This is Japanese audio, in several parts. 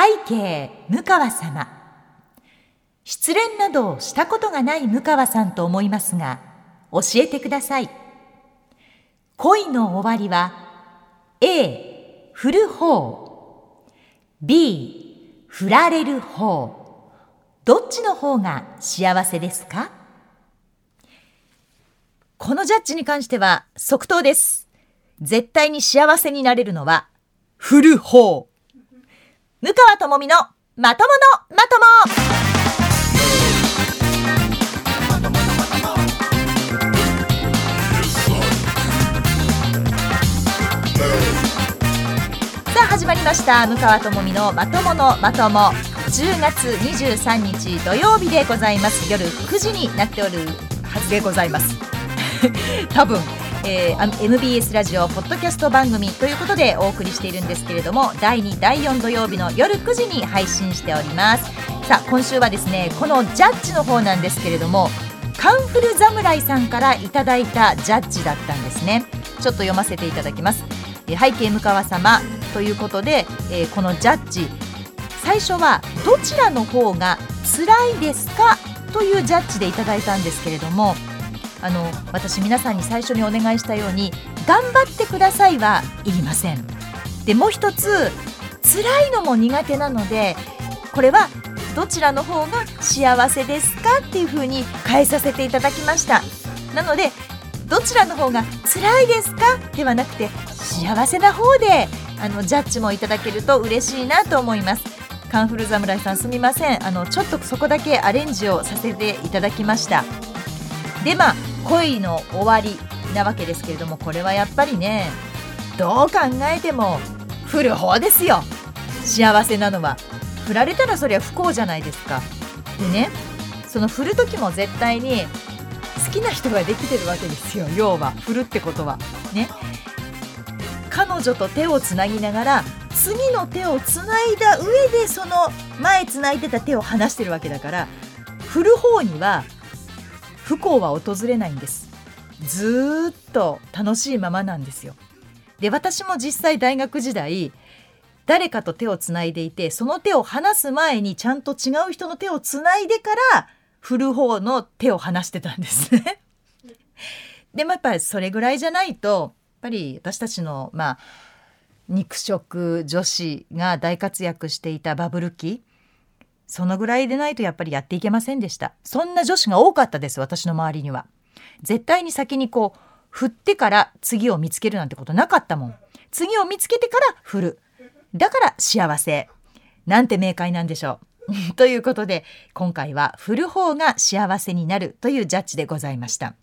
背景向川様。失恋などしたことがない向川さんと思いますが教えてください。恋の終わりは A 振る方。B 振られる方。どっちの方が幸せですか？このジャッジに関しては即答です。絶対に幸せになれるのは振る方。向川智美のまとものまとも。さあ始まりました。向川智美のまとものまとも。10月23日土曜日でございます。夜9時になっておるはずでございます。多分えー、MBS ラジオポッドキャスト番組ということでお送りしているんですけれども第2第4土曜日の夜9時に配信しております。さあ今週はですねこのジャッジの方なんですけれどもカンフル侍さんからいただいたジャッジだったんですね。ちょっと読ませていただきます、えー、背景向川様ということで、えー、このジャッジ最初はどちらの方が辛いですか？というジャッジでいただいたんですけれどもあの私皆さんに最初にお願いしたように頑張ってくださいはいりません。でもう一つ辛いのも苦手なのでこれはどちらの方が幸せですかっていう風に変えさせていただきました。なのでどちらの方が辛いですかではなくて幸せな方であのジャッジもいただけると嬉しいなと思います。カンフル侍さんすみません。あのちょっとそこだけアレンジをさせていただきました。でまあ恋の終わりなわけですけれどもこれはやっぱりねどう考えても振る方ですよ。幸せなのは。振られたらそりゃ不幸じゃないですか。でねその振る時も絶対に好きな人ができてるわけですよ。要は振るってことは。ね。彼女と手をつなぎながら次の手をつないだ上でその前つないでた手を離してるわけだから振る方には不幸は訪れないんです。ずっと楽しいままなんですよ。で私も実際大学時代誰かと手をつないでいてその手を離す前にちゃんと違う人の手をつないでから振る方の手を離してたんですね。でもやっぱりそれぐらいじゃないとやっぱり私たちのまあ肉食女子が大活躍していたバブル期そのぐらいでないとやっぱりやっていけませんでした。そんな女子が多かったです私の周りには。絶対に先にこう振ってから次を見つけるなんてことなかったもん。次を見つけてから振る。だから幸せ。なんて明快なんでしょう。ということで今回は振る方が幸せになるというジャッジでございました。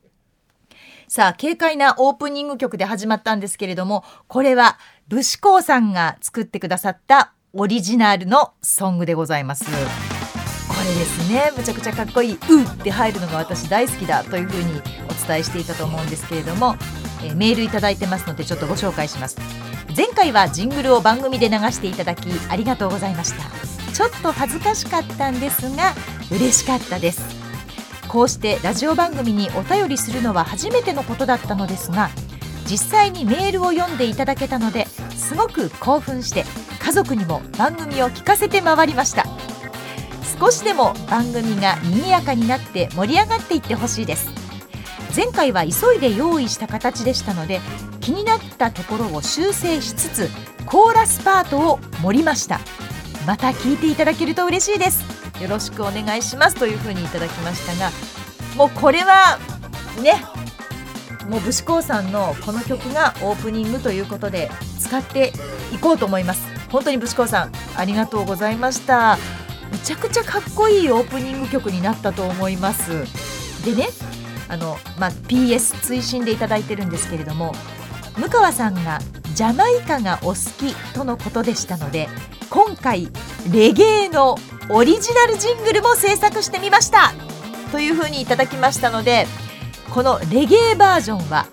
さあ軽快なオープニング曲で始まったんですけれどもこれは武士光さんが作ってくださったオリジナルのソングでございます。これですね。むちゃくちゃかっこいい「う」って入るのが私大好きだというふうにお伝えしていたと思うんですけれども、えー、メールいただいてますのでちょっとご紹介します。前回はジングルを番組で流していただきありがとうございました。ちょっと恥ずかしかったんですが嬉しかったです。こうしてラジオ番組にお便りするのは初めてのことだったのですが実際にメールを読んでいただけたのですごく興奮して家族にも番組を聞かせて回りました。少しでも番組が賑やかになって盛り上がっていってほしいです。前回は急いで用意した形でしたので気になったところを修正しつつコーラスパートを盛りました。また聞いていただけると嬉しいです。よろしくお願いしますというふうにいただきましたがもうこれはねもう武士光さんのこの曲がオープニングということで使っていこうと思います。本当に武士光さんありがとうございました。めちゃくちゃかっこいいオープニング曲になったと思います。でねあの、まあ、PS 追伸でいただいてるんですけれども向川さんがジャマイカがお好きとのことでしたので今回レゲエのオリジナルジングルも制作してみました。というふうにいただきましたのでこのレゲエバージョンは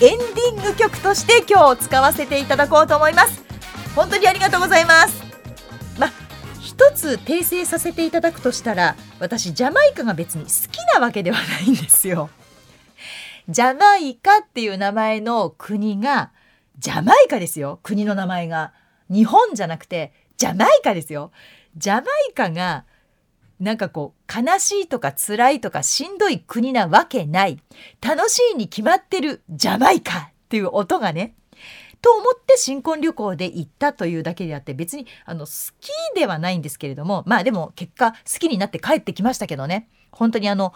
エンディング曲として今日使わせていただこうと思います。本当にありがとうございます。まあ一つ訂正させていただくとしたら私ジャマイカが別に好きなわけではないんですよ。ジャマイカっていう名前の国がジャマイカですよ。国の名前が。日本じゃなくてジャマイカですよ。ジャマイカがなんかこう悲しいとか辛いとかしんどい国なわけない。楽しいに決まってるジャマイカっていう音がねと思って新婚旅行で行ったというだけであって別にあの好きではないんですけれどもまあでも結果好きになって帰ってきましたけどね本当にあの、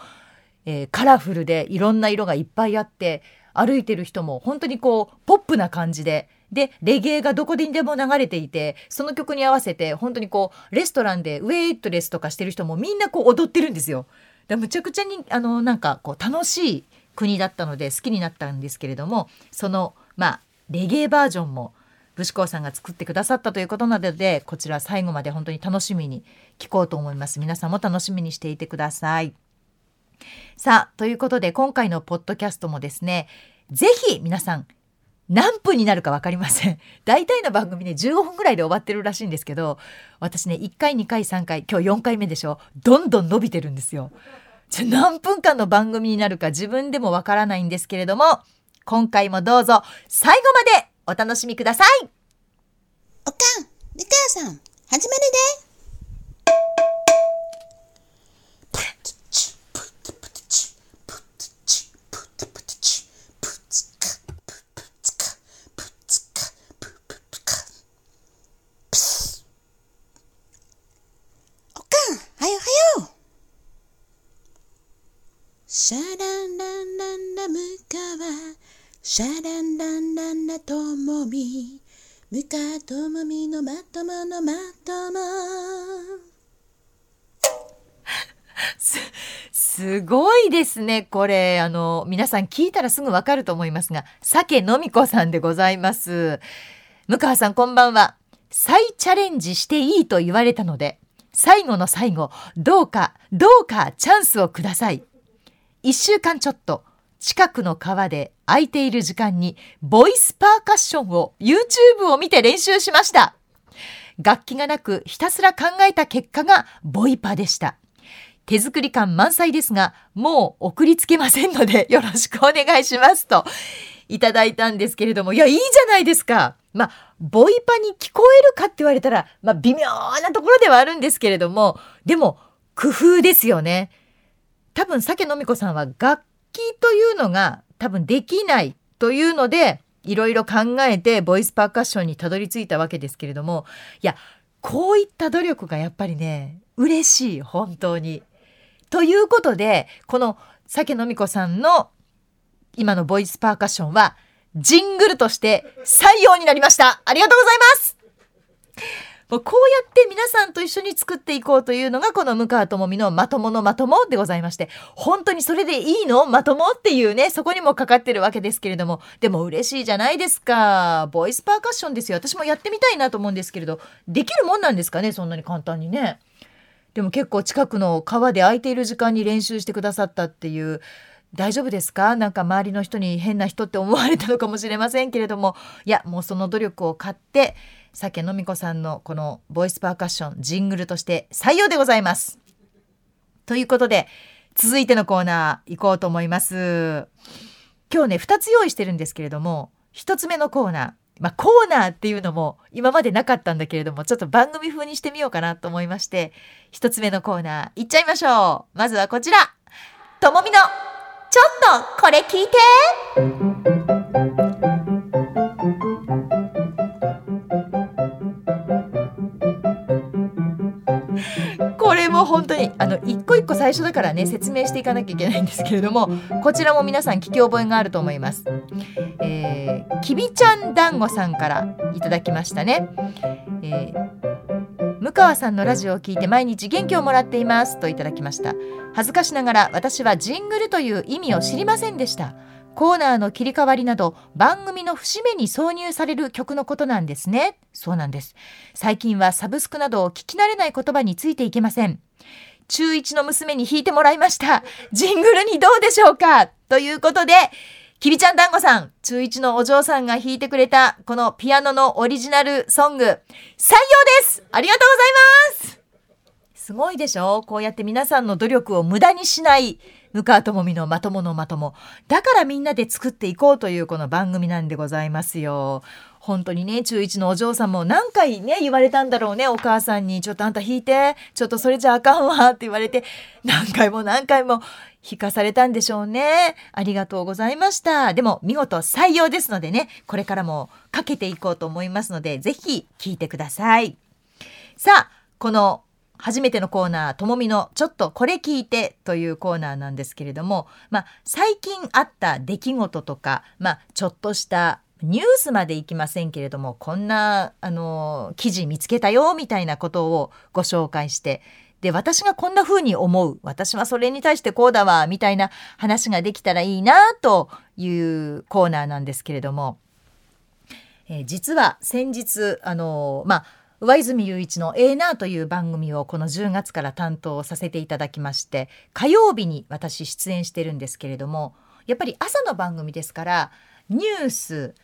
えー、カラフルでいろんな色がいっぱいあって歩いてる人も本当にこうポップな感じででレゲエがどこにでも流れていてその曲に合わせて本当にこうレストランでウェイトレスとかしてる人もみんなこう踊ってるんですよ。でむちゃくちゃにあのなんかこう楽しい国だったので好きになったんですけれどもそのまあレゲエバージョンも武士さんが作ってくださったということなのでこちら最後まで本当に楽しみに聞こうと思います。皆さんも楽しみにしていてください。さあということで今回のポッドキャストもですねぜひ皆さん何分になるか分かりません。大体の番組ね15分ぐらいで終わってるらしいんですけど私ね1回2回3回今日4回目でしょ。どんどん伸びてるんですよ。じゃ何分間の番組になるか自分でもわからないんですけれども今回もどうぞ最後までお楽しみください。おかん、みかやさん、始まるで。シャランランランラムカワシャランランランラともみムカともみのまとものまとも す、すごいですね。これ、あの、皆さん聞いたらすぐわかると思いますが、酒のみこさんでございます。向川さんこんばんは。再チャレンジしていいと言われたので、最後の最後、どうか、どうかチャンスをください。一週間ちょっと、近くの川で空いている時間に、ボイスパーカッションを YouTube を見て練習しました。楽器がなくひたすら考えた結果がボイパでした。手作り感満載ですが、もう送りつけませんので よろしくお願いしますといただいたんですけれども、いや、いいじゃないですか。まあ、ボイパに聞こえるかって言われたら、まあ、微妙なところではあるんですけれども、でも、工夫ですよね。多分酒飲み子さんは楽というのが多分できないというのでいろいろ考えてボイスパーカッションにたどり着いたわけですけれどもいやこういった努力がやっぱりね嬉しい本当に。ということでこの酒飲み子さんの今のボイスパーカッションはジングルとして採用になりました。ありがとうございますこうやって皆さんと一緒に作っていこうというのがこの向川智美のまとものまともでございまして本当にそれでいいのまともっていうねそこにもかかってるわけですけれども。でも嬉しいじゃないですか。ボイスパーカッションですよ。私もやってみたいなと思うんですけれど。できるもんなんですかねそんなに簡単にね。でも結構近くの川で空いている時間に練習してくださったっていう。大丈夫ですか？なんか周りの人に変な人って思われたのかもしれませんけれども。いやもうその努力を買って酒飲み子さんのこのボイスパーカッションジングルとして採用でございます。ということで続いてのコーナー行こうと思います。今日ね2つ用意してるんですけれども1つ目のコーナーまあ、コーナーっていうのも今までなかったんだけれどもちょっと番組風にしてみようかなと思いまして1つ目のコーナーいっちゃいましょうまずはこちらともみのちょっとこれ聞いてこれも本当にあの一個一個最初だからね説明していかなきゃいけないんですけれどもこちらも皆さん聞き覚えがあると思います。えー、きびちゃん団子さんからいただきましたね。えー、向川さんのラジオを聞いて毎日元気をもらっていますといただきました恥ずかしながら私はジングルという意味を知りませんでしたコーナーの切り替わりなど番組の節目に挿入される曲のことなんですね。そうなんです。最近はサブスクなどを聞き慣れない言葉についていけません。中1の娘に弾いてもらいました。ジングルにどうでしょうか？ということで、きびちゃん団子さん、中1のお嬢さんが弾いてくれたこのピアノのオリジナルソング、採用ですありがとうございますすごいでしょ？こうやって皆さんの努力を無駄にしない向川智美のまとものまとも。だからみんなで作っていこうというこの番組なんでございますよ。本当にね、中1のお嬢さんも何回ね、言われたんだろうね、お母さんに。ちょっとあんた弾いて。ちょっとそれじゃあかんわって言われて、何回も何回も弾かされたんでしょうね。ありがとうございました。でも見事採用ですのでね、これからもかけていこうと思いますので、ぜひ聴いてください。さあ、この初めてのコーナー、ともみのちょっとこれ聞いてというコーナーなんですけれども、まあ、最近あった出来事とか、まあ、ちょっとしたニュースまでいきませんけれども、こんな、あの、記事見つけたよ、みたいなことをご紹介して、で、私がこんな風に思う、私はそれに対してこうだわ、みたいな話ができたらいいな、というコーナーなんですけれども、えー、実は先日、あの、まあ、上泉雄一の「ええな」という番組をこの10月から担当させていただきまして火曜日に私出演してるんですけれどもやっぱり朝の番組ですからニュース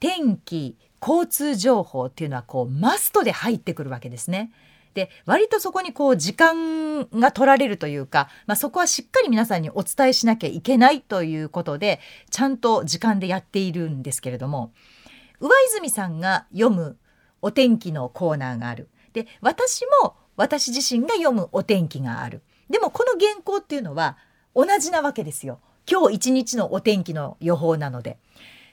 天気交通情報っていうのはこうマストで入ってくるわけですね。で割とそこにこう時間が取られるというか、まあ、そこはしっかり皆さんにお伝えしなきゃいけないということでちゃんと時間でやっているんですけれども上泉さんが読むお天気のコーナーがある。で私も私自身が読むお天気がある。でもこの原稿っていうのは同じなわけですよ。今日一日のお天気の予報なので。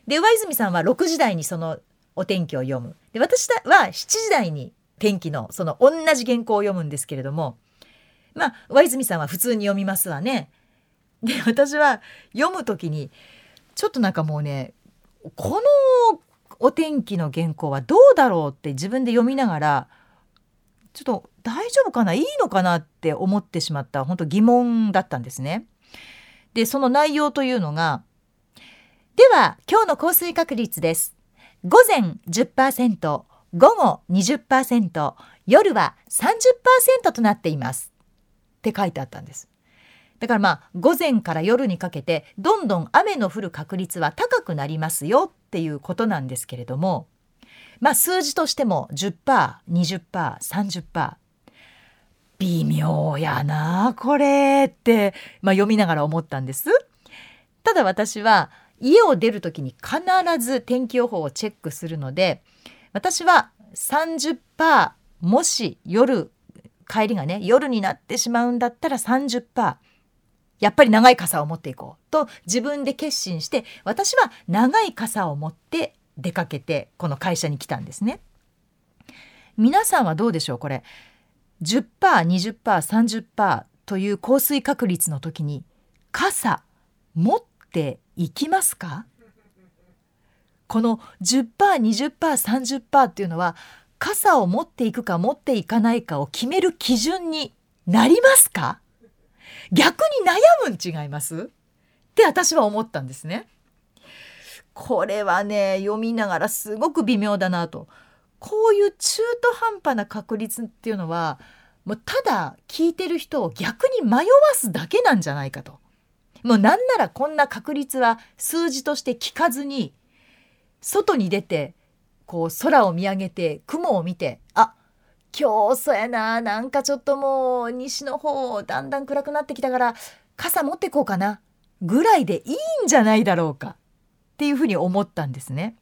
で上泉さんは6時台にそのお天気を読む。で私は7時台に天気のその同じ原稿を読むんですけれどもまあ上泉さんは普通に読みますわね。で私は読む時にちょっとなんかもうねこのお天気の原稿はどうだろうって自分で読みながらちょっと大丈夫かな？いいのかなって思ってしまった本当疑問だったんですね。でその内容というのがでは今日の降水確率です。午前10%午後20%夜は30%となっていますって書いてあったんです。だからまあ午前から夜にかけてどんどん雨の降る確率は高くなりますよっていうことなんですけれどもまあ数字としても 10%20%30% 微妙やなこれって、まあ、読みながら思ったんです。ただ私は家を出る時に必ず天気予報をチェックするので私は30%もし夜帰りがね夜になってしまうんだったら30%やっぱり長い傘を持っていこうと自分で決心して私は長い傘を持って出かけてこの会社に来たんですね。皆さんはどうでしょうこれ。10%20%30% という降水確率の時に傘持っていきますか？この 10%20%30% っていうのは傘を持っていくか持っていかないかを決める基準になりますか？逆に悩むん違います？って私は思ったんですね。これはね読みながらすごく微妙だなと。こういう中途半端な確率っていうのはもうただ聞いてる人を逆に迷わすだけなんじゃないかと。もうなんならこんな確率は数字として聞かずに外に出てこう空を見上げて雲を見てあ今日そうやななんかちょっともう西の方だんだん暗くなってきたから傘持ってこうかなぐらいでいいんじゃないだろうかっていうふうに思ったんですね。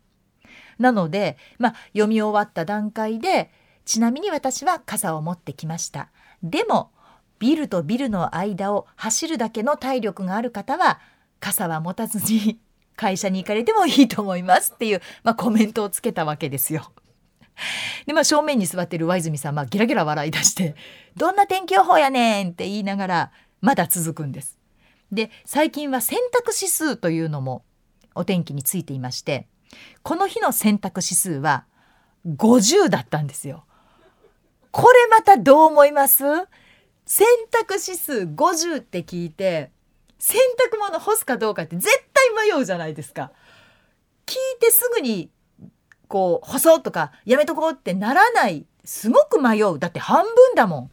なので、まあ、読み終わった段階でちなみに私は傘を持ってきました。でもビルとビルの間を走るだけの体力がある方は傘は持たずに会社に行かれてもいいと思いますっていう、まあ、コメントをつけたわけですよ。でまあ正面に座ってる上泉さんはギラギラ笑い出して「どんな天気予報やねん!」って言いながらまだ続くんです。で最近は洗濯指数というのもお天気についていましてこの日の洗濯指数は50だったんですよ。これまたどう思います？洗濯指数50って聞いて洗濯物干すかどうかって絶対迷うじゃないですか。聞いてすぐにこう、干そうとか、やめとこうってならない。すごく迷う。だって半分だも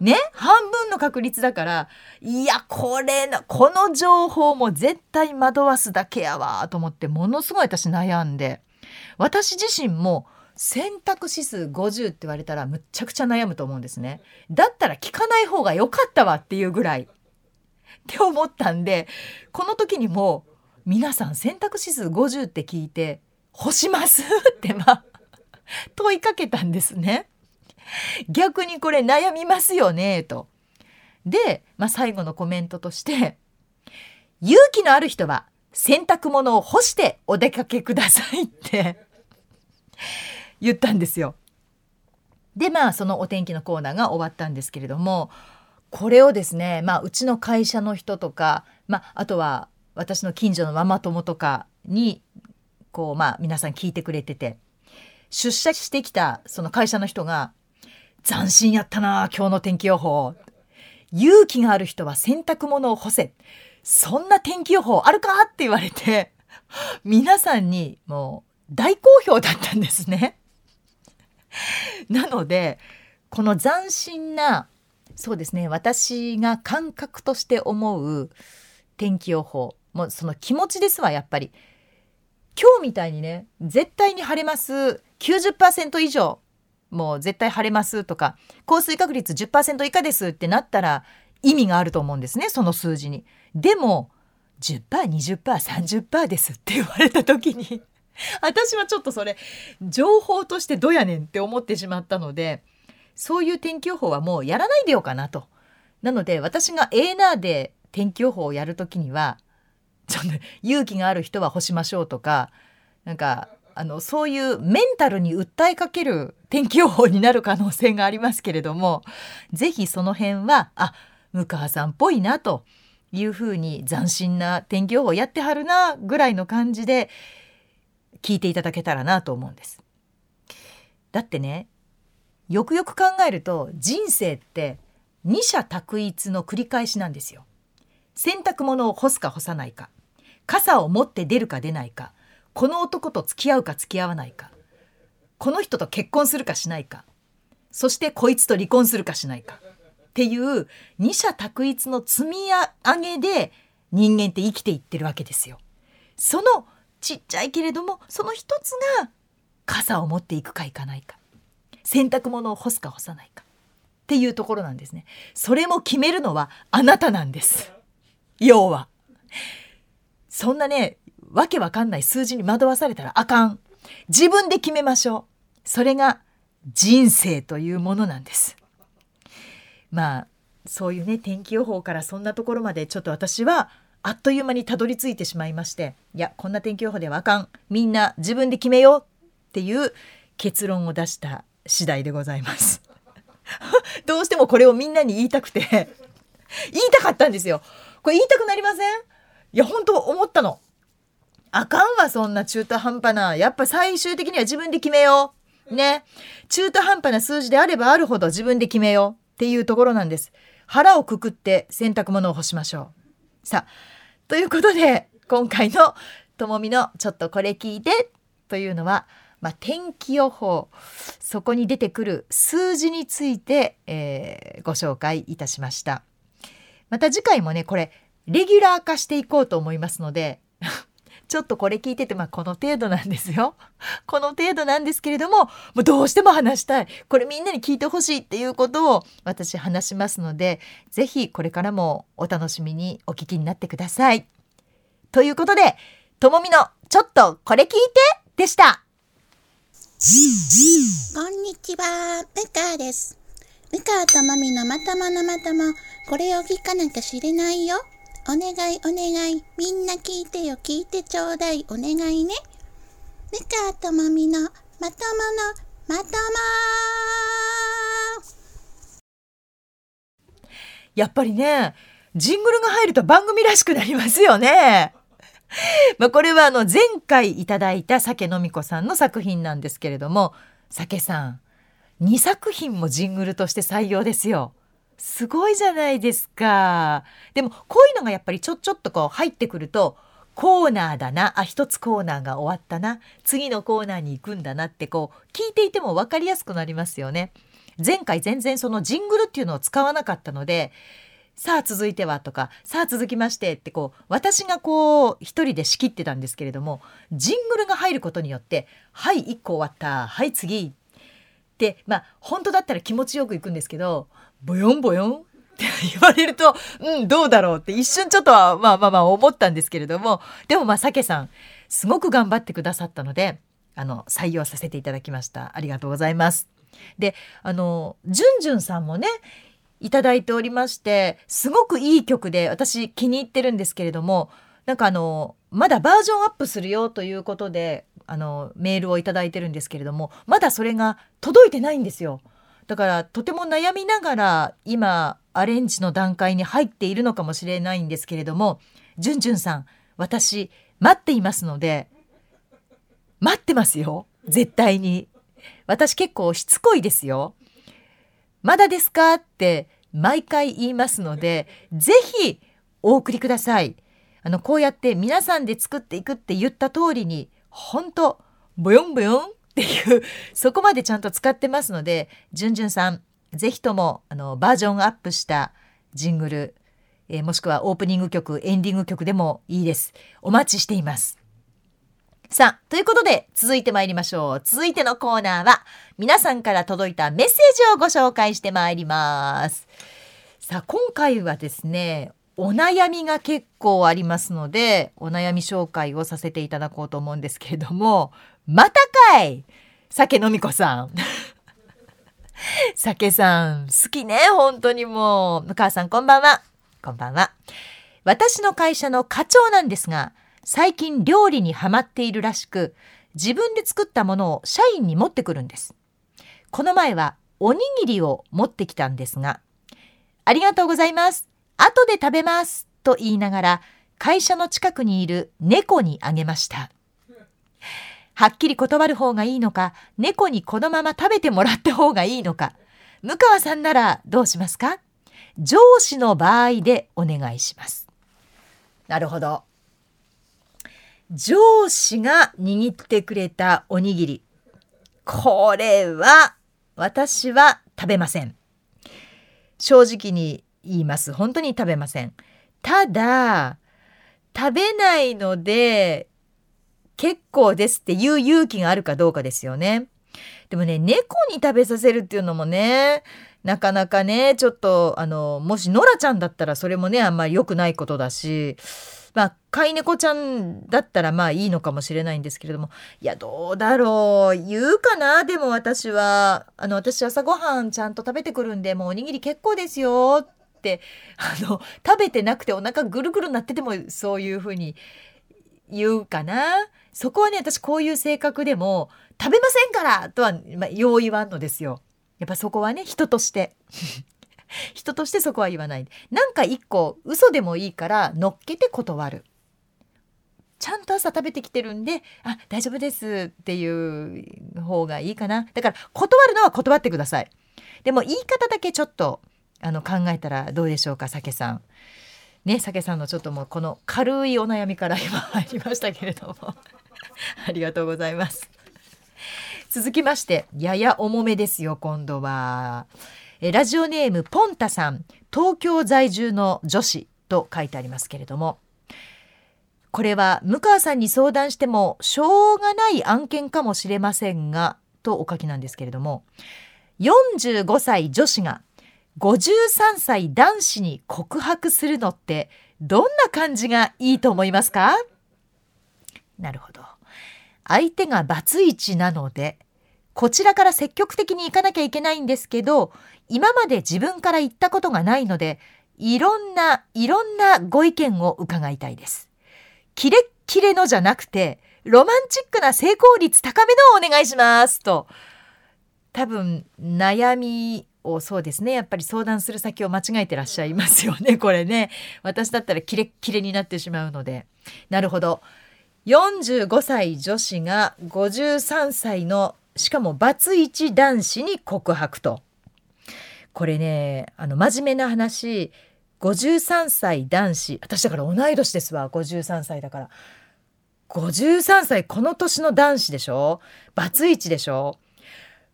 ん。ね？半分の確率だから、いや、これな、この情報も絶対惑わすだけやわ、と思って、ものすごい私悩んで、私自身も、選択指数50って言われたらむっちゃくちゃ悩むと思うんですね。だったら聞かない方が良かったわっていうぐらい。って思ったんでこの時にも皆さん選択肢数50って聞いて干します ってまあ問いかけたんですね。逆にこれ悩みますよねと。で、まあ、最後のコメントとして「勇気のある人は洗濯物を干してお出かけください」って 言ったんですよ。でまあそのお天気のコーナーが終わったんですけれどもこれをですね、まあ、うちの会社の人とか、まあ、あとは私の近所のママ友とかにこうまあ皆さん聞いてくれてて出社してきたその会社の人が「斬新やったな今日の天気予報」「勇気がある人は洗濯物を干せ」「そんな天気予報あるか?」って言われて皆さんにもう大好評だったんですね。なのでこの斬新なそうですね私が感覚として思う天気予報もうその気持ちですわやっぱり今日みたいにね絶対に晴れます90%以上もう絶対晴れますとか降水確率10%以下ですってなったら意味があると思うんですねその数字に。でも 10%20%30% ですって言われた時に 私はちょっとそれ情報としてどうやねんって思ってしまったのでそういう天気予報はもうやらないでようかなと。なので私が A ナーで天気予報をやるときにはちょっと勇気がある人は干しましょうとかなんかあのそういうメンタルに訴えかける天気予報になる可能性がありますけれども是非その辺はあ向川さんっぽいなというふうに斬新な天気予報やってはるなぐらいの感じで聞いていただけたらなと思うんです。だってねよくよく考えると人生って二者択一の繰り返しなんですよ。洗濯物を干すか干さないか傘を持って出るか出ないかこの男と付き合うか付き合わないかこの人と結婚するかしないかそしてこいつと離婚するかしないかっていう二者択一の積み上げで人間って生きていってるわけですよ。そのちっちゃいけれどもその一つが傘を持っていくかいかないか洗濯物を干すか干さないかっていうところなんですね。それも決めるのはあなたなんです。要は。そんなね、わけわかんない数字に惑わされたらあかん。自分で決めましょう。それが人生というものなんです。まあ、そういうね、天気予報からそんなところまでちょっと私はあっという間にたどり着いてしまいまして、いや、こんな天気予報ではあかん。みんな自分で決めようっていう結論を出した次第でございます。どうしてもこれをみんなに言いたくて言いたかったんですよ。これ言いたくなりません？いや本当思ったの。あかんわそんな中途半端な。やっぱ最終的には自分で決めよう。ね。中途半端な数字であればあるほど自分で決めようっていうところなんです。腹をくくって洗濯物を干しましょう。さあ、ということで今回のともみのちょっとこれ聞いてというのはまあ、天気予報そこに出てくる数字について、えー、ご紹介いたしましたまた次回もねこれレギュラー化していこうと思いますので ちょっとこれ聞いてて、まあ、この程度なんですよ。この程度なんですけれども、もうどうしても話したい。これみんなに聞いてほしいっていうことを私話しますので、ぜひこれからもお楽しみにお聞きになってください。ということで、ともみのちょっとこれ聞いてでした。こんにちは、ムカです。ムカとマミのまとものまとも、これを聞かなきゃ知れないよ。お願いお願い、みんな聞いてよ、聞いてちょうだい、お願いね。ムカとマミのまとものまともやっぱりね、ジングルが入ると番組らしくなりますよね。まあこれはあの前回いただいた酒飲み子さんの作品なんですけれども酒さん2作品もジングルとして採用ですよ。すごいじゃないですか。でもこういうのがやっぱりちょちょっとこう入ってくるとコーナーだなあ一つコーナーが終わったな次のコーナーに行くんだなってこう聞いていても分かりやすくなりますよね。前回全然そのジングルっていうのを使わなかったのでさあ続いてはとかさあ続きましてってこう私がこう一人で仕切ってたんですけれどもジングルが入ることによってはい1個終わったはい次ってまあ本当だったら気持ちよくいくんですけどボヨンボヨン？っ て言われると、うん、どうだろうって一瞬ちょっとはまあまあまあ思ったんですけれども、でもまあ、さけさん、すごく頑張ってくださったので、あの、採用させていただきました。ありがとうございます。で、あの、じゅんじゅんさんもね、いただいておりまして、すごくいい曲で私気に入ってるんですけれども、なんかあの、まだバージョンアップするよということで、あの、メールをいただいてるんですけれども、まだそれが届いてないんですよ。だからとても悩みながら今アレンジの段階に入っているのかもしれないんですけれども、じゅんじゅんさん、私待っていますので、待ってますよ。絶対に。私結構しつこいですよ。まだですかって毎回言いますので、ぜひお送りください。あの、こうやって皆さんで作っていくって言った通りに、本当ボヨンボヨンっていう、そこまでちゃんと使ってますので、じゅんじゅんさん、ぜひとも、あの、バージョンアップしたジングル、えー、もしくはオープニング曲、エンディング曲でもいいです。お待ちしています。さあ、ということで、続いて参りましょう。続いてのコーナーは、皆さんから届いたメッセージをご紹介してまいります。さあ、今回はですね、お悩みが結構ありますので、お悩み紹介をさせていただこうと思うんですけれども、またかい酒飲み子さん。酒さん、好きね、本当にもう。向川さん、こんばんは。こんばんは。私の会社の課長なんですが、最近料理にハマっているらしく、自分で作ったものを社員に持ってくるんです。この前はおにぎりを持ってきたんですが、ありがとうございます。後で食べます。と言いながら、会社の近くにいる猫にあげました。はっきり断る方がいいのか、猫にこのまま食べてもらった方がいいのか、向川さんならどうしますか？上司の場合でお願いします。なるほど。上司が握ってくれたおにぎり。これは私は食べません。正直に言います。本当に食べません。ただ、食べないので結構ですっていう勇気があるかどうかですよね。でもね、猫に食べさせるっていうのもね、なかなかね、ちょっと、あの、もしノラちゃんだったらそれもね、あんまり良くないことだし、まあ、飼い猫ちゃんだったらまあいいのかもしれないんですけれども、いや、どうだろう。言うかなでも私は、あの、私朝ごはんちゃんと食べてくるんで、もうおにぎり結構ですよって、あの、食べてなくてお腹ぐるぐるなっててもそういうふうに言うかな。そこはね、私こういう性格でも、食べませんからとは、まあ、よう言わんのですよ。やっぱそこはね、人として。人としてそこは言わない。なんか一個嘘でもいいから乗っけて断る。ちゃんと朝食べてきてるんで、あ、大丈夫ですっていう方がいいかな。だから断るのは断ってください。でも言い方だけちょっとあの考えたらどうでしょうか、酒さん。ね、酒さんのちょっともうこの軽いお悩みから今入りましたけれども ありがとうございます。続きましてやや重めですよ今度は。えラジオネームポンタさん東京在住の女子と書いてありますけれどもこれは向川さんに相談してもしょうがない案件かもしれませんがとお書きなんですけれども45歳女子が53歳男子に告白するのってどんな感じがいいと思いますか？なるほど。相手がバツイチなのでこちらから積極的に行かなきゃいけないんですけど、今まで自分から言ったことがないので、いろんな、いろんなご意見を伺いたいです。キレッキレのじゃなくて、ロマンチックな成功率高めのをお願いしますと。多分、悩みをそうですね。やっぱり相談する先を間違えてらっしゃいますよね。これね。私だったらキレッキレになってしまうので。なるほど。45歳女子が53歳のしかもバツイチ男子に告白と。これね、あの、真面目な話、53歳男子、私だから同い年ですわ、53歳だから。53歳、この年の男子でしょ？バツイチでしょ？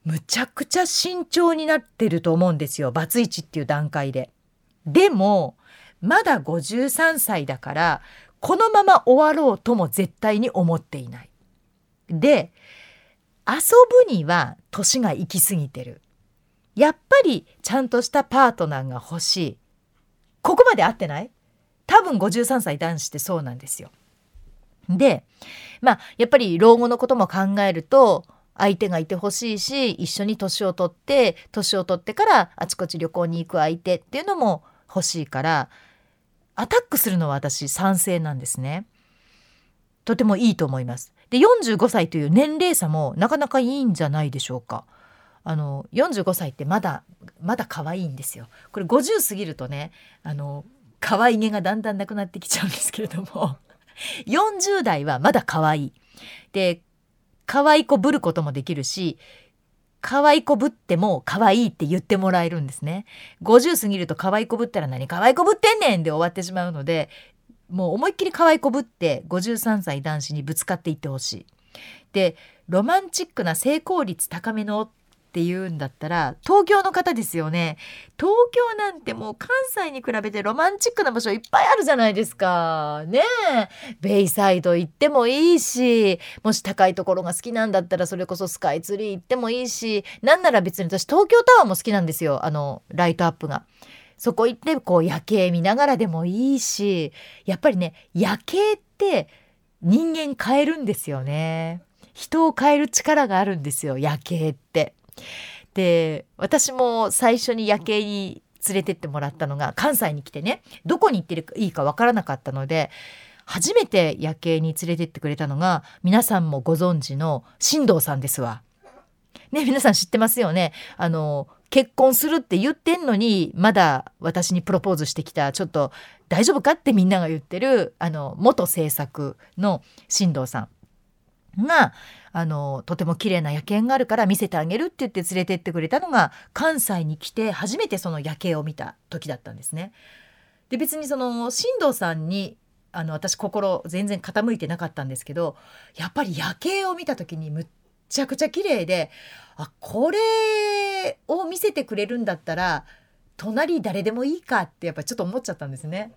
むちゃくちゃ慎重になってると思うんですよ、バツイチっていう段階で。でも、まだ53歳だから、このまま終わろうとも絶対に思っていない。で、遊ぶには年が行き過ぎてる。やっぱりちゃんとしたパートナーが欲しい。ここまで合ってない？多分53歳男子ってそうなんですよ。でまあやっぱり老後のことも考えると相手がいてほしいし一緒に年を取って年を取ってからあちこち旅行に行く相手っていうのも欲しいからアタックするのは私賛成なんですね。とてもいいと思います。で45歳という年齢差もなかなかいいんじゃないでしょうか。あの45歳ってまだまだ可愛いんですよ。これ50過ぎるとねあの可愛げがだんだんなくなってきちゃうんですけれども40代はまだ可愛い。で可愛い子ぶることもできるし可愛い子ぶっても可愛いって言ってもらえるんですね。50過ぎると可愛い子ぶったら何？可愛い子ぶってんねんで終わってしまうのでもう思いっきり可愛い子ぶって53歳男子にぶつかっていってほしい。でロマンチックな成功率高めのって言うんだったら東京の方ですよね東京なんてもう関西に比べてロマンチックな場所いっぱいあるじゃないですかねえベイサイド行ってもいいしもし高いところが好きなんだったらそれこそスカイツリー行ってもいいしなんなら別に私東京タワーも好きなんですよあのライトアップが。そこ行ってこう夜景見ながらでもいいしやっぱりね夜景って人間変えるんですよね。人を変える力があるんですよ夜景って。で私も最初に夜景に連れてってもらったのが関西に来てねどこに行っていいかわからなかったので初めて夜景に連れてってくれたのが皆さんもご存知の新藤さんですわ。ね皆さん知ってますよね。あの結婚するって言ってんのにまだ私にプロポーズしてきたちょっと大丈夫かってみんなが言ってるあの元制作の新藤さんがあのとても綺麗な夜景があるから見せてあげるって言って連れてってくれたのが関西に来て初めてその夜景を見た時だったんですね。で別にその新藤さんにあの私心全然傾いてなかったんですけどやっぱり夜景を見た時にむっちゃくちゃ綺麗であこれを見せてくれるんだったら隣誰でもいいかってやっぱちょっと思っちゃったんですね。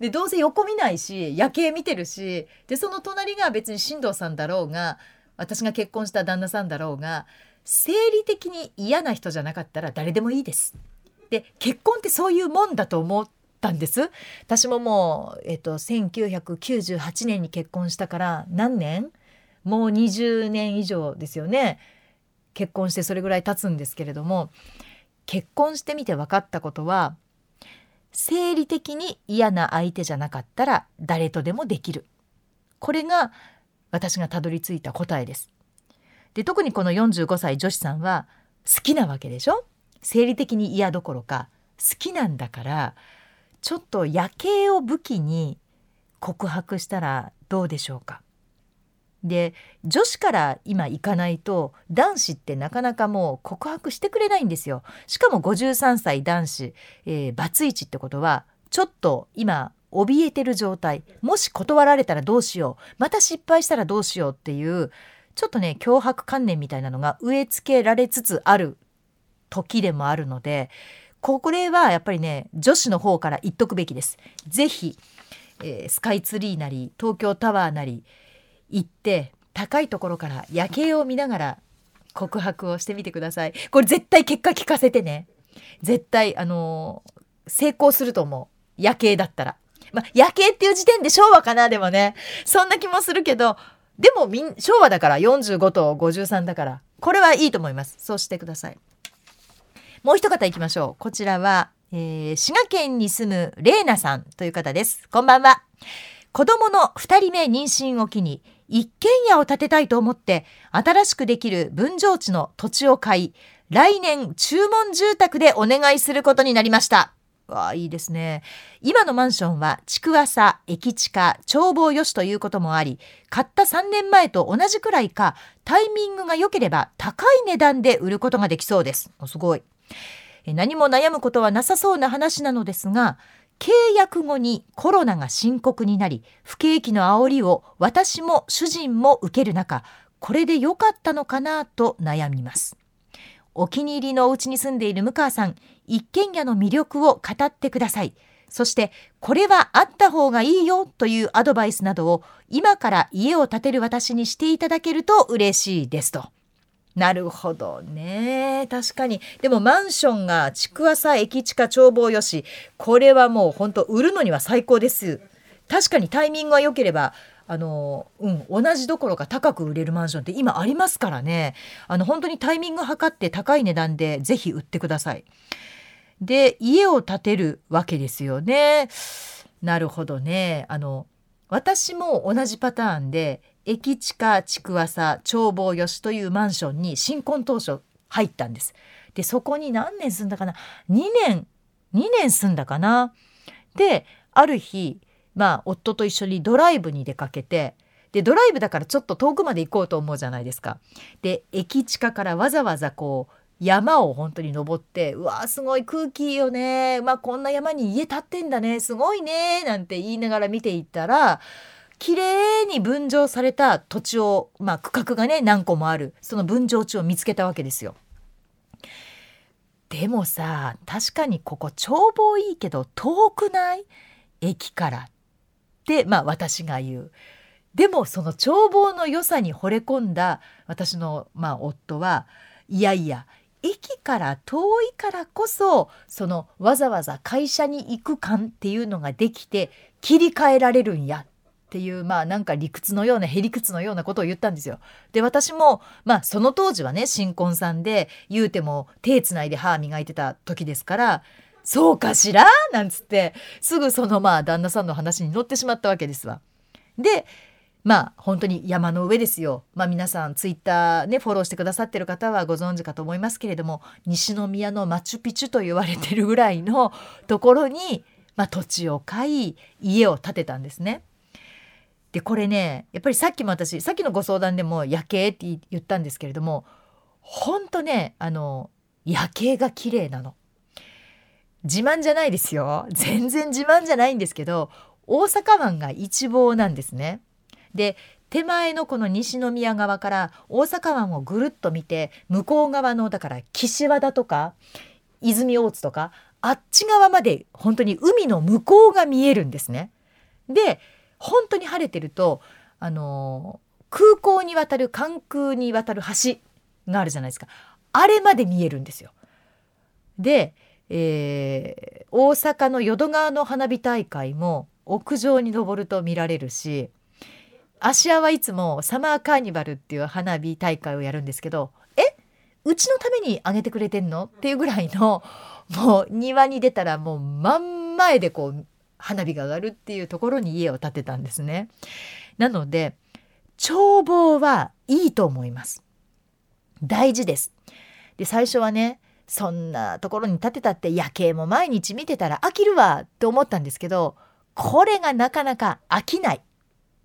でどうせ横見ないし夜景見てるしでその隣が別に新藤さんだろうが私が結婚した旦那さんだろうが生理的に嫌な人じゃなかったら誰でもいいです。で結婚ってそういうもんだと思ったんです。私ももう、えっと、1998年に結婚したから何年？もう20年以上ですよね。結婚してそれぐらい経つんですけれども結婚してみて分かったことは生理的に嫌な相手じゃなかったら誰とでもできる。これが私がたどり着いた答えです。で特にこの45歳女子さんは好きなわけでしょ？生理的に嫌どころか好きなんだからちょっと夜景を武器に告白したらどうでしょうか？で女子から今行かないと男子ってなかなかもう告白してくれないんですよ。しかも53歳男子、えー、バツイチってことはちょっと今怯えてる状態。もし断られたらどうしよう。また失敗したらどうしようっていうちょっとね脅迫観念みたいなのが植え付けられつつある時でもあるのでこれはやっぱりね女子の方から言っとくべきです。ぜひ、えー、スカイツリーなり東京タワーなり行って高いところから夜景を見ながら告白をしてみてください。これ絶対結果聞かせてね。絶対あのー、成功すると思う。夜景だったら。まあ、夜景っていう時点で昭和かなでもねそんな気もするけどでもみん昭和だから45と53だからこれはいいと思いますそうしてくださいもう一方いきましょうこちらは、えー、滋賀県に住むレイナさんという方ですこんばんは子供の2人目妊娠を機に一軒家を建てたいと思って新しくできる分譲地の土地を買い来年注文住宅でお願いすることになりました。わあいいですね。今のマンションは築浅駅地下眺望よしということもあり買った3年前と同じくらいかタイミングが良ければ高い値段で売ることができそうです。すごい。何も悩むことはなさそうな話なのですが契約後にコロナが深刻になり不景気の煽りを私も主人も受ける中これで良かったのかなと悩みますお気に入りのお家に住んでいる向川さん一軒家の魅力を語ってください。そして、これはあった方がいいよというアドバイスなどを今から家を建てる私にしていただけると嬉しいですと。なるほどね。確かに。でもマンションが築浅駅地下眺望よしこれはもう本当売るのには最高です。確かにタイミングが良ければあのうん同じどころか高く売れるマンションって今ありますからね。あの本当にタイミング測って高い値段でぜひ売ってください。で家を建てるわけですよね。なるほどね。あの私も同じパターンで駅地下築浅眺望よしというマンションに新婚当初入ったんです。でそこに何年住んだかな？2年。2年住んだかな？である日まあ夫と一緒にドライブに出かけてでドライブだからちょっと遠くまで行こうと思うじゃないですか。で駅地下からわざわざこう山を本当に登ってうわすごい空気いいよねまあこんな山に家建ってんだねすごいねなんて言いながら見ていったら綺麗に分譲された土地を、まあ、区画がね何個もあるその分譲地を見つけたわけですよ。でもさ確かにここ眺望いいけど遠くない？駅からってまあ私が言う。でもその眺望の良さに惚れ込んだ私の、まあ、夫はいやいや駅から遠いからこそそのわざわざ会社に行く感っていうのができて切り替えられるんやっていうまあなんか理屈のようなへりくつのようなことを言ったんですよ。で私もまあその当時はね新婚さんで言うても手つないで歯磨いてた時ですからそうかしら？なんつってすぐそのまあ旦那さんの話に乗ってしまったわけですわ。でまあ本当に山の上ですよ。まあ皆さんツイッターねフォローしてくださってる方はご存知かと思いますけれども西宮のマチュピチュと言われてるぐらいのところに、まあ、土地を買い家を建てたんですね。でこれねやっぱりさっきも私さっきのご相談でも夜景って言ったんですけれどもほんとねあの夜景が綺麗なの。自慢じゃないですよ全然自慢じゃないんですけど大阪湾が一望なんですね。で手前のこの西宮側から大阪湾をぐるっと見て向こう側のだから岸和田とか泉大津とかあっち側まで本当に海の向こうが見えるんですね。で本当に晴れてるとあの空港に渡る関空に渡る橋があるじゃないですかあれまで見えるんですよ。で、えー、大阪の淀川の花火大会も屋上に登ると見られるし芦屋はいつもサマーカーニバルっていう花火大会をやるんですけどえうちのためにあげてくれてんの？っていうぐらいのもう庭に出たらもう真ん前でこう花火が上がるっていうところに家を建てたんですね。なので眺望はいいと思います。大事です。で最初はねそんなところに建てたって夜景も毎日見てたら飽きるわって思ったんですけどこれがなかなか飽きない。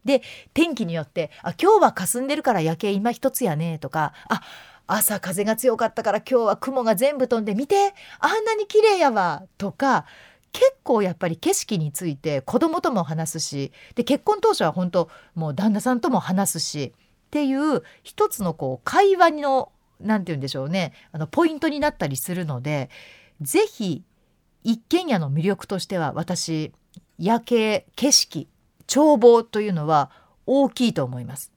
で天気によって「あ今日は霞んでるから夜景今一つやね」とか「あ朝風が強かったから今日は雲が全部飛んで見てあんなに綺麗やわ」とか結構やっぱり景色について子供とも話すしで結婚当初は本当もう旦那さんとも話すしっていう一つのこう会話の何て言うんでしょうねあのポイントになったりするので是非一軒家の魅力としては私夜景景色眺望というのは大きいと思います。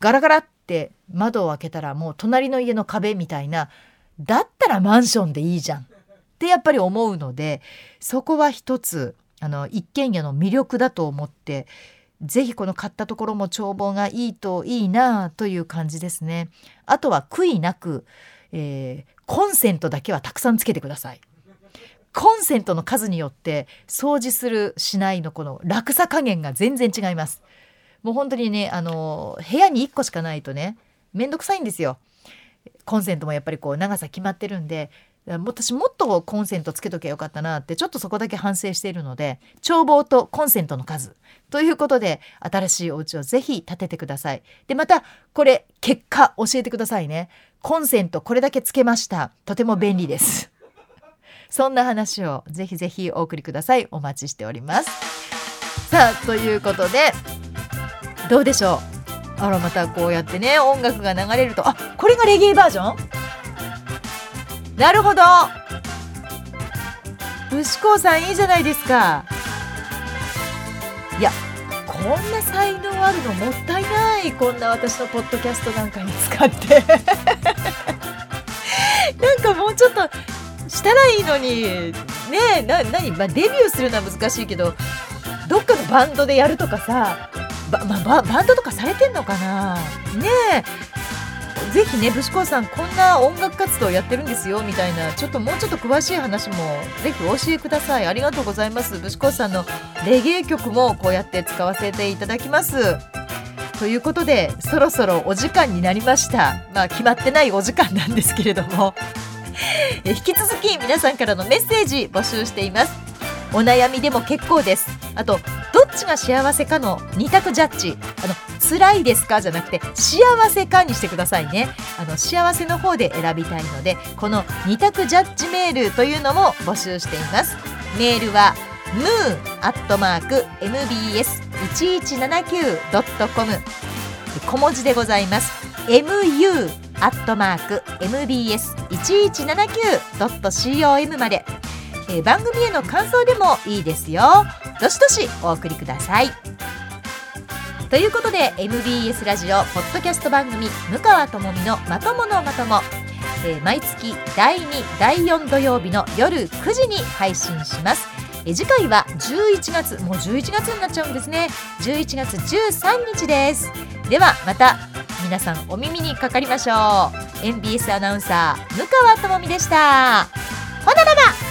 ガラガラって窓を開けたらもう隣の家の壁みたいなだったらマンションでいいじゃんってやっぱり思うのでそこは一つあの一軒家の魅力だと思ってぜひこの買ったところも眺望がいいといいなという感じですね。あとは悔いなく、えー、コンセントだけはたくさんつけてください。コンセントの数によって掃除するしないのこの落差加減が全然違います。もう本当にねあの部屋に1個しかないとねめんどくさいんですよ。コンセントもやっぱりこう長さ決まってるんで私もっとコンセントつけときゃよかったなってちょっとそこだけ反省しているので眺望とコンセントの数ということで新しいお家をぜひ建ててください。でまたこれ結果教えてくださいね。コンセントこれだけつけました。とても便利です。そんな話をぜひぜひお送りください。お待ちしております。さあということでどうでしょう？あらまたこうやってね音楽が流れると。あこれがレゲエバージョン？なるほど。牛子さんいいじゃないですか。いやこんな才能あるのもったいない。こんな私のポッドキャストなんかに使って。なんかもうちょっとしたらいいのに。ねえな何、まあ、デビューするのは難しいけどどっかのバンドでやるとかさば、まあ、ババンドとかされてんのかな？ねえ。ぜひねブシコさんこんな音楽活動やってるんですよみたいなちょっともうちょっと詳しい話もぜひお教えください。ありがとうございます。ブシコさんのレゲエ曲もこうやって使わせていただきます。ということでそろそろお時間になりました。まあ決まってないお時間なんですけれども。引き続き皆さんからのメッセージ募集しています。お悩みでも結構です。あとっちが幸せかの二択ジャッジ。あの辛いですか？じゃなくて幸せかにしてくださいね。あの幸せの方で選びたいのでこの二択ジャッジメールというのも募集しています。メールは moon.mbs1179.com 小文字でございます。mu アットマーク mbs1179.com まで、えー番組への感想でもいいですよ。どしどしお送りください。ということで MBS ラジオポッドキャスト番組「向川智美のまとものまとも」えー毎月第2第4土曜日の夜9時に配信します。え次回は11月もう11月になっちゃうんですね。11月13日です。ではまた皆さんお耳にかかりましょう。MBS アナウンサー向川智美でした。ほならら